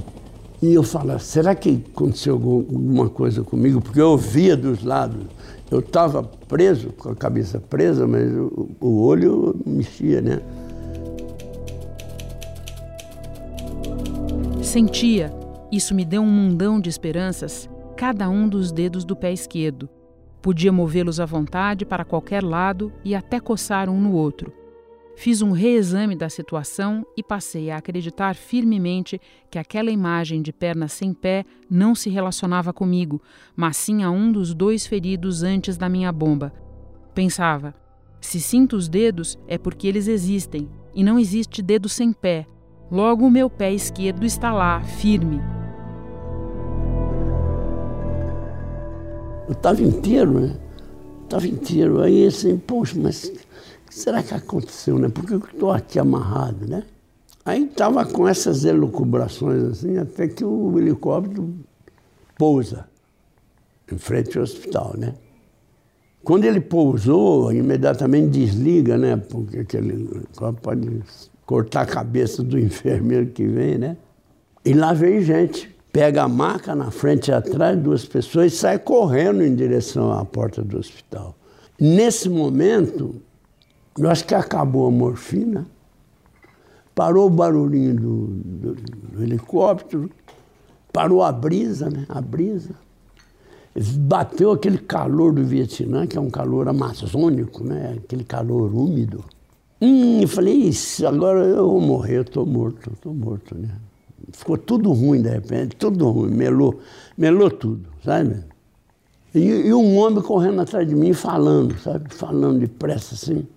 e eu falo, será que aconteceu alguma coisa comigo? Porque eu via dos lados. Eu estava preso, com a cabeça presa, mas o, o olho mexia, né?
Sentia. Isso me deu um mundão de esperanças cada um dos dedos do pé esquerdo. Podia movê-los à vontade para qualquer lado e até coçar um no outro. Fiz um reexame da situação e passei a acreditar firmemente que aquela imagem de perna sem pé não se relacionava comigo, mas sim a um dos dois feridos antes da minha bomba. Pensava: se sinto os dedos é porque eles existem, e não existe dedo sem pé. Logo o meu pé esquerdo está lá, firme.
Eu estava inteiro, né? Estava inteiro. Aí assim, poxa, mas será que aconteceu, né? Por que eu estou aqui amarrado, né? Aí estava com essas elucubrações assim, até que o helicóptero pousa em frente ao hospital, né? Quando ele pousou, imediatamente desliga, né? Porque aquele helicóptero pode cortar a cabeça do enfermeiro que vem, né? E lá vem gente, pega a maca na frente e atrás, duas pessoas, e sai correndo em direção à porta do hospital. Nesse momento, eu acho que acabou a morfina, parou o barulhinho do, do, do helicóptero, parou a brisa, né? A brisa. Bateu aquele calor do Vietnã, que é um calor amazônico, né? Aquele calor úmido. Hum, eu falei, isso, agora eu vou morrer, eu estou morto, estou morto, né? Ficou tudo ruim de repente, tudo ruim, melou, melou tudo, sabe? E, e um homem correndo atrás de mim falando, sabe? Falando depressa assim.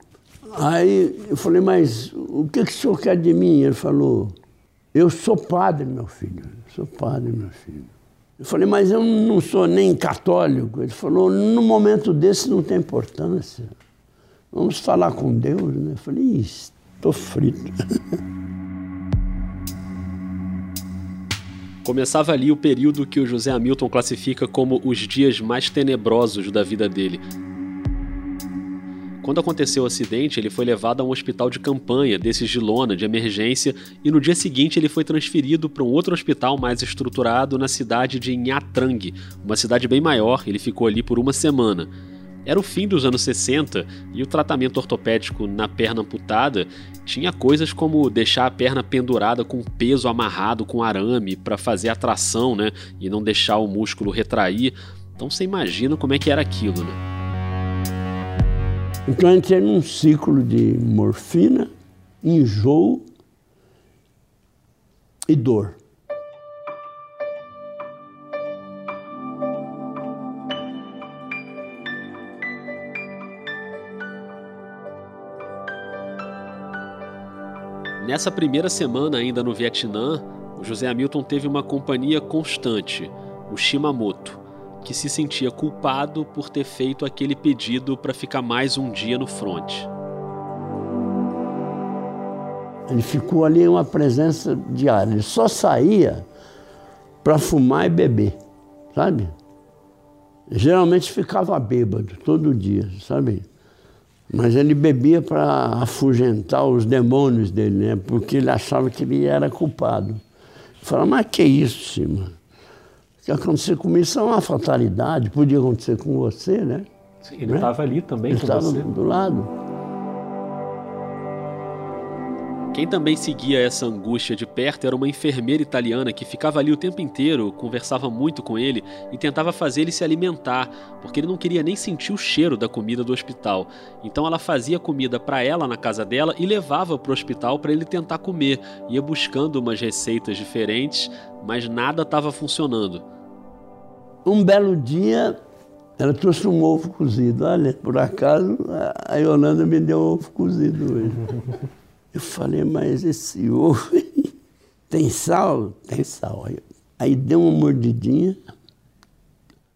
Aí eu falei, mas o que, que o senhor quer de mim? Ele falou, eu sou padre, meu filho, eu sou padre, meu filho. Eu falei, mas eu não sou nem católico. Ele falou, no momento desse não tem importância. Vamos falar com Deus, né? Eu falei, estou frito.
Começava ali o período que o José Hamilton classifica como os dias mais tenebrosos da vida dele. Quando aconteceu o acidente, ele foi levado a um hospital de campanha, desses de lona, de emergência, e no dia seguinte ele foi transferido para um outro hospital mais estruturado na cidade de Nha Trang, uma cidade bem maior. Ele ficou ali por uma semana. Era o fim dos anos 60 e o tratamento ortopédico na perna amputada tinha coisas como deixar a perna pendurada com peso amarrado com arame para fazer atração, né, e não deixar o músculo retrair. Então você imagina como é que era aquilo, né?
Então eu entrei num ciclo de morfina, enjoo e dor.
Nessa primeira semana ainda no Vietnã, o José Hamilton teve uma companhia constante, o Shimamoto, que se sentia culpado por ter feito aquele pedido para ficar mais um dia no fronte.
Ele ficou ali uma presença diária. Ele só saía para fumar e beber, sabe? Geralmente ficava bêbado todo dia, sabe? Mas ele bebia para afugentar os demônios dele, né? Porque ele achava que ele era culpado. Falava, mas que isso, Cima? O que aconteceu comigo isso é uma fatalidade, podia acontecer com você, né?
Sim, ele estava né? ali também
ele estava do lado.
Quem também seguia essa angústia de perto era uma enfermeira italiana que ficava ali o tempo inteiro, conversava muito com ele e tentava fazer ele se alimentar, porque ele não queria nem sentir o cheiro da comida do hospital. Então ela fazia comida para ela na casa dela e levava para o hospital para ele tentar comer. Ia buscando umas receitas diferentes, mas nada estava funcionando.
Um belo dia, ela trouxe um ovo cozido. Olha, por acaso, a Yolanda me deu um ovo cozido hoje. Eu falei, mas esse ovo tem sal? Tem sal. Aí, deu uma mordidinha.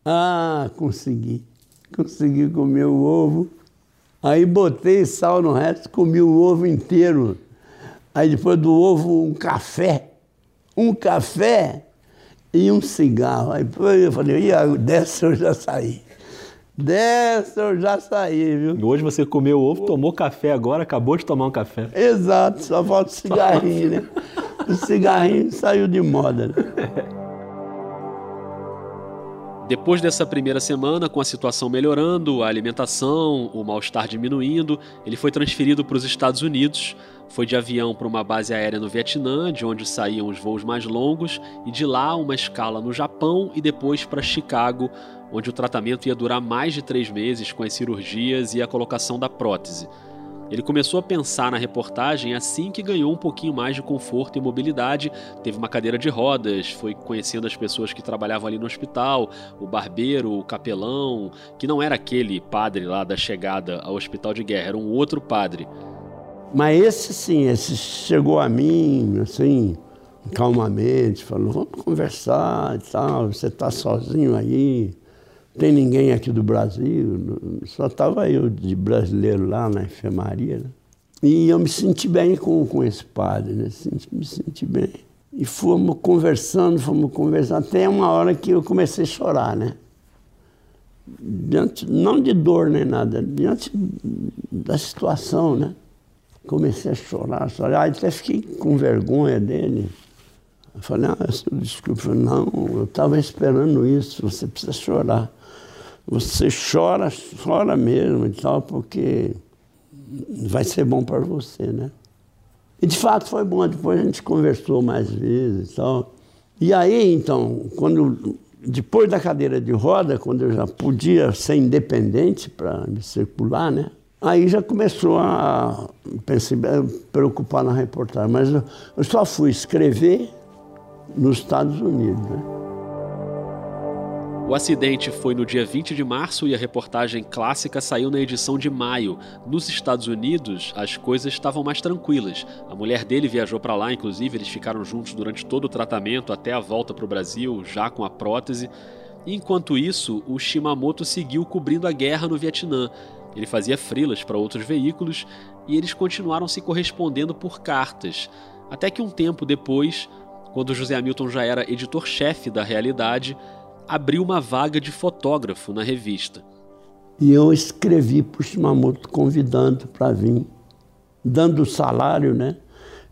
Ah, consegui. Consegui comer o ovo. Aí botei sal no resto, comi o ovo inteiro. Aí depois do ovo, um café. Um café e um cigarro. Aí eu falei, e dessa eu já saí. Dessa eu já saí, viu?
E hoje você comeu ovo, tomou café agora, acabou de tomar um café.
Exato, só falta o cigarrinho, né? O cigarrinho saiu de moda. Né?
Depois dessa primeira semana, com a situação melhorando, a alimentação, o mal-estar diminuindo, ele foi transferido para os Estados Unidos. Foi de avião para uma base aérea no Vietnã, de onde saíam os voos mais longos, e de lá uma escala no Japão e depois para Chicago, onde o tratamento ia durar mais de três meses com as cirurgias e a colocação da prótese. Ele começou a pensar na reportagem assim que ganhou um pouquinho mais de conforto e mobilidade, teve uma cadeira de rodas, foi conhecendo as pessoas que trabalhavam ali no hospital, o barbeiro, o capelão, que não era aquele padre lá da chegada ao hospital de guerra, era um outro padre.
Mas esse sim, esse chegou a mim, assim, calmamente, falou, vamos conversar e tal, você está sozinho aí, tem ninguém aqui do Brasil, só estava eu de brasileiro lá na enfermaria. Né? E eu me senti bem com, com esse padre, né? me senti bem. E fomos conversando, fomos conversando, até uma hora que eu comecei a chorar, né? Diante, não de dor nem nada, diante da situação, né? Comecei a chorar, chorar, até fiquei com vergonha dele. Eu falei, ah, desculpa, não, eu estava esperando isso, você precisa chorar. Você chora, chora mesmo e tal, porque vai ser bom para você, né? E de fato foi bom, depois a gente conversou mais vezes e tal. E aí, então, quando, depois da cadeira de roda, quando eu já podia ser independente para me circular, né? Aí já começou a pensei, preocupar na reportagem, mas eu, só fui escrever nos Estados Unidos. Né?
O acidente foi no dia 20 de março e a reportagem clássica saiu na edição de maio. Nos Estados Unidos, as coisas estavam mais tranquilas. A mulher dele viajou para lá, inclusive, eles ficaram juntos durante todo o tratamento até a volta para o Brasil, já com a prótese. Enquanto isso, o Shimamoto seguiu cobrindo a guerra no Vietnã. Ele fazia frilas para outros veículos e eles continuaram se correspondendo por cartas. Até que um tempo depois, quando José Hamilton já era editor-chefe da Realidade, abriu uma vaga de fotógrafo na revista.
E eu escrevi para o Shimamoto convidando para vir, dando o salário, né?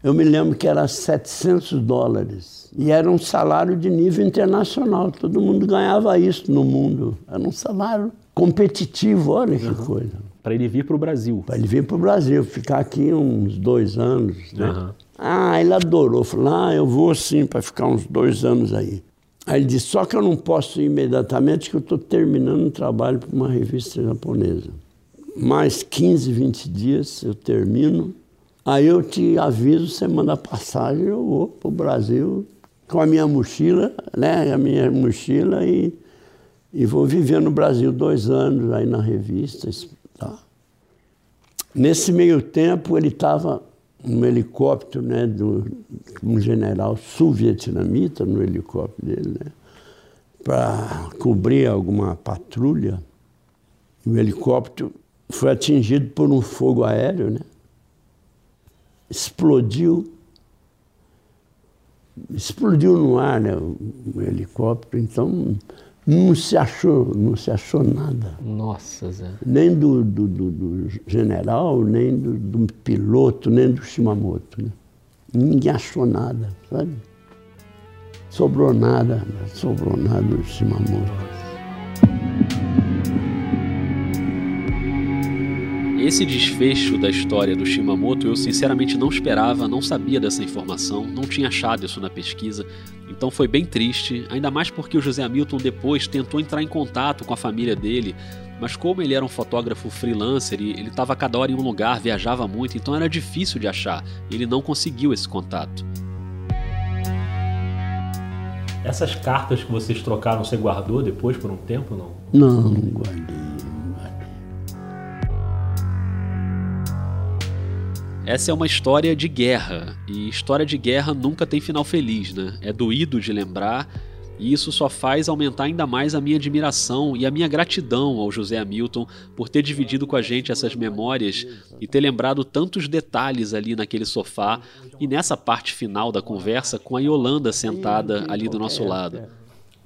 Eu me lembro que era 700 dólares. E era um salário de nível internacional. Todo mundo ganhava isso no mundo. Era um salário competitivo, olha que uhum. coisa.
Para ele vir para o Brasil.
Para ele vir para o Brasil, ficar aqui uns dois anos. Né? Uhum. Ah, ele adorou. Falou, ah, eu vou sim para ficar uns dois anos aí. Aí ele disse, só que eu não posso ir imediatamente, que eu estou terminando um trabalho para uma revista japonesa. Mais 15, 20 dias eu termino. Aí eu te aviso, semana passagem eu vou para o Brasil com a minha mochila, né? A minha mochila e, e vou viver no Brasil dois anos aí na revista. Tá? Nesse meio tempo ele estava um helicóptero né, do um general sul-vietnamita no helicóptero dele, né, para cobrir alguma patrulha. O helicóptero foi atingido por um fogo aéreo, né? explodiu. Explodiu no ar né, o helicóptero, então não se achou, não se achou nada.
Nossa, Zé.
Nem do, do, do, do general, nem do, do, piloto, nem do Shimamoto. Né? Ninguém achou nada, sabe? Sobrou nada, sobrou nada do Shimamoto.
Esse desfecho da história do Shimamoto eu sinceramente não esperava, não sabia dessa informação, não tinha achado isso na pesquisa, então foi bem triste, ainda mais porque o José Hamilton depois tentou entrar em contato com a família dele, mas como ele era um fotógrafo freelancer e ele estava cada hora em um lugar, viajava muito, então era difícil de achar, ele não conseguiu esse contato.
Essas cartas que vocês trocaram, você guardou depois por um tempo, não?
Não, não guardei.
Essa é uma história de guerra, e história de guerra nunca tem final feliz, né? É doído de lembrar, e isso só faz aumentar ainda mais a minha admiração e a minha gratidão ao José Hamilton por ter dividido com a gente essas memórias e ter lembrado tantos detalhes ali naquele sofá e nessa parte final da conversa com a Yolanda sentada ali do nosso lado.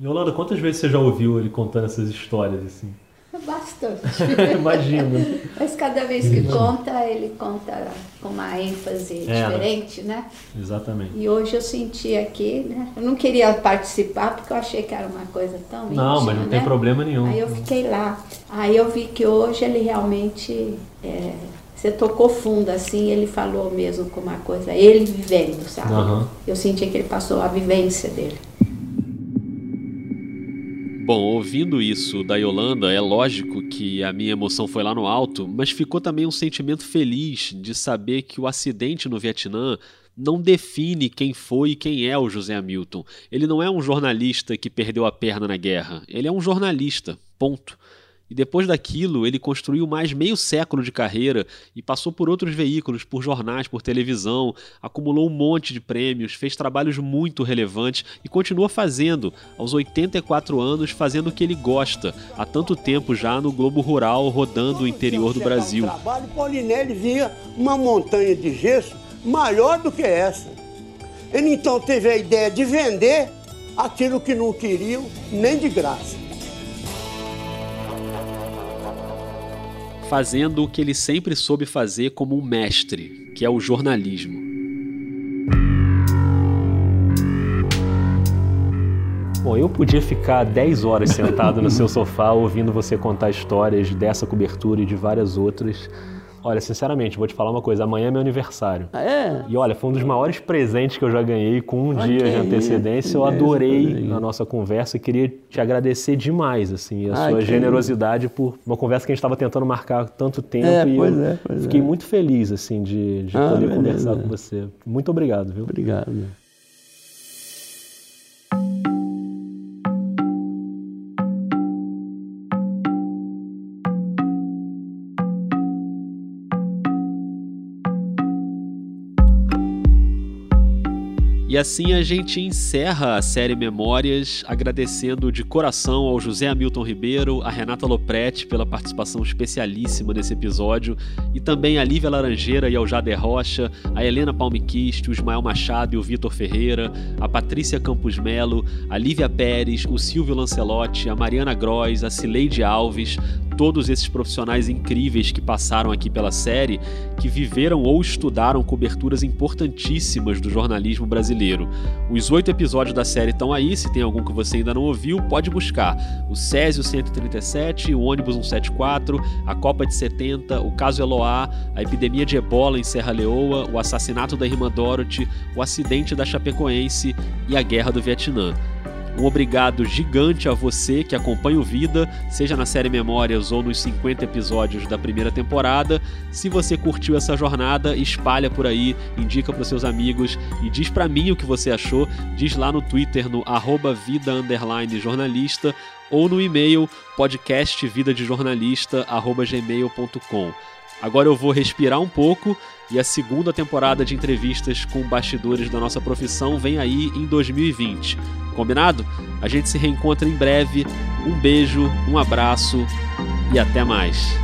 Yolanda, quantas vezes você já ouviu ele contando essas histórias assim?
Bastante.
Imagino.
Mas cada vez que conta, ele conta com uma ênfase é, diferente, né?
Exatamente.
E hoje eu senti aqui, né? Eu não queria participar porque eu achei que era uma coisa tão
Não,
íntima,
mas não
né?
tem problema nenhum.
Aí eu fiquei lá. Aí eu vi que hoje ele realmente... É, você tocou fundo, assim, ele falou mesmo com uma coisa, ele vivendo, sabe? Uhum. Eu senti que ele passou a vivência dele.
Bom, ouvindo isso da Yolanda, é lógico que a minha emoção foi lá no alto, mas ficou também um sentimento feliz de saber que o acidente no Vietnã não define quem foi e quem é o José Hamilton. Ele não é um jornalista que perdeu a perna na guerra. Ele é um jornalista. Ponto. E depois daquilo, ele construiu mais meio século de carreira e passou por outros veículos, por jornais, por televisão, acumulou um monte de prêmios, fez trabalhos muito relevantes e continua fazendo, aos 84 anos, fazendo o que ele gosta, há tanto tempo já no Globo Rural, rodando o interior do Brasil.
Um trabalho, Paulinelli via uma montanha de gesso maior do que essa. Ele então teve a ideia de vender aquilo que não queriam nem de graça.
Fazendo o que ele sempre soube fazer como um mestre, que é o jornalismo.
Bom, eu podia ficar 10 horas sentado no seu sofá ouvindo você contar histórias dessa cobertura e de várias outras. Olha, sinceramente, vou te falar uma coisa. Amanhã é meu aniversário.
Ah, é?
E olha, foi um dos maiores presentes que eu já ganhei com um dia de antecedência. Eu adorei a nossa conversa e queria te agradecer demais, assim, a
Ai,
sua generosidade por uma conversa que a gente estava tentando marcar há tanto tempo.
É,
e
pois é, pois
fiquei
é.
muito feliz, assim, de, de
Ah,
poder
beleza.
conversar com você. Muito obrigado, viu?
Obrigado.
E assim a gente encerra a série Memórias, agradecendo de coração ao José Hamilton Ribeiro, a Renata Lopretti pela participação especialíssima nesse episódio, e também a Lívia Laranjeira e ao Jader Rocha, a Helena Palmiquist, o Ismael Machado e o Vitor Ferreira, a Patrícia Campos Melo, a Lívia Pérez, o Silvio Lancelotti, a Mariana Gross, a Cileide Alves, todos esses profissionais incríveis que passaram aqui pela série, que viveram ou estudaram coberturas importantíssimas do jornalismo brasileiro. Os oito episódios da série estão aí, se tem algum que você ainda não ouviu, pode buscar. O Césio 137, o Ônibus 174, a Copa de 70, o caso Eloá, a epidemia de ebola em Serra Leoa, o assassinato da irmã Dorothy, o acidente da Chapecoense e a Guerra do Vietnã. Um obrigado gigante a você que acompanha o Vida, seja na série Memórias ou nos 50 episódios da primeira temporada. Se você curtiu essa jornada, espalha por aí, indica para seus amigos e diz para mim o que você achou. Diz lá no Twitter no arroba vida underline jornalista ou no e-mail podcastvidadejornalista@gmail.com. Agora eu vou respirar um pouco e a segunda temporada de entrevistas com bastidores da nossa profissão vem aí em 2020. Combinado? A gente se reencontra em breve. Um beijo, um abraço e até mais.